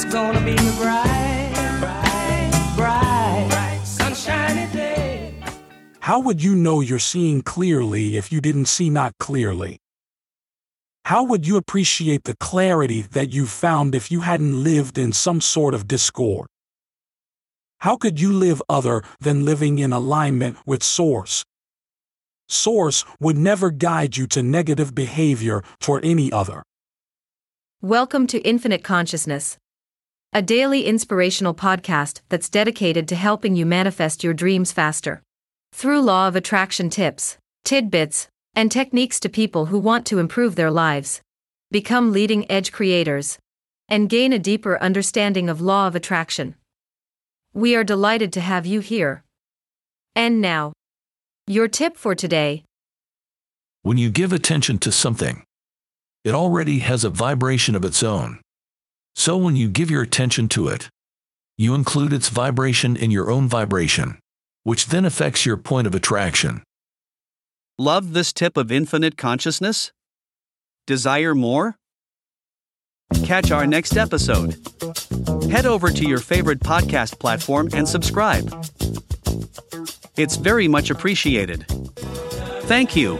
It's gonna be a bright, bright, bright, bright, sunshiny day. How would you know you're seeing clearly if you didn't see not clearly? How would you appreciate the clarity that you found if you hadn't lived in some sort of discord? How could you live other than living in alignment with Source? Source would never guide you to negative behavior toward any other. Welcome to Infinite Consciousness a daily inspirational podcast that's dedicated to helping you manifest your dreams faster. Through law of attraction tips, tidbits, and techniques to people who want to improve their lives, become leading edge creators, and gain a deeper understanding of law of attraction. We are delighted to have you here. And now, your tip for today. When you give attention to something, it already has a vibration of its own. So when you give your attention to it, you include its vibration in your own vibration, which then affects your point of attraction. Love this tip of infinite consciousness? Desire more? Catch our next episode. Head over to your favorite podcast platform and subscribe. It's very much appreciated. Thank you.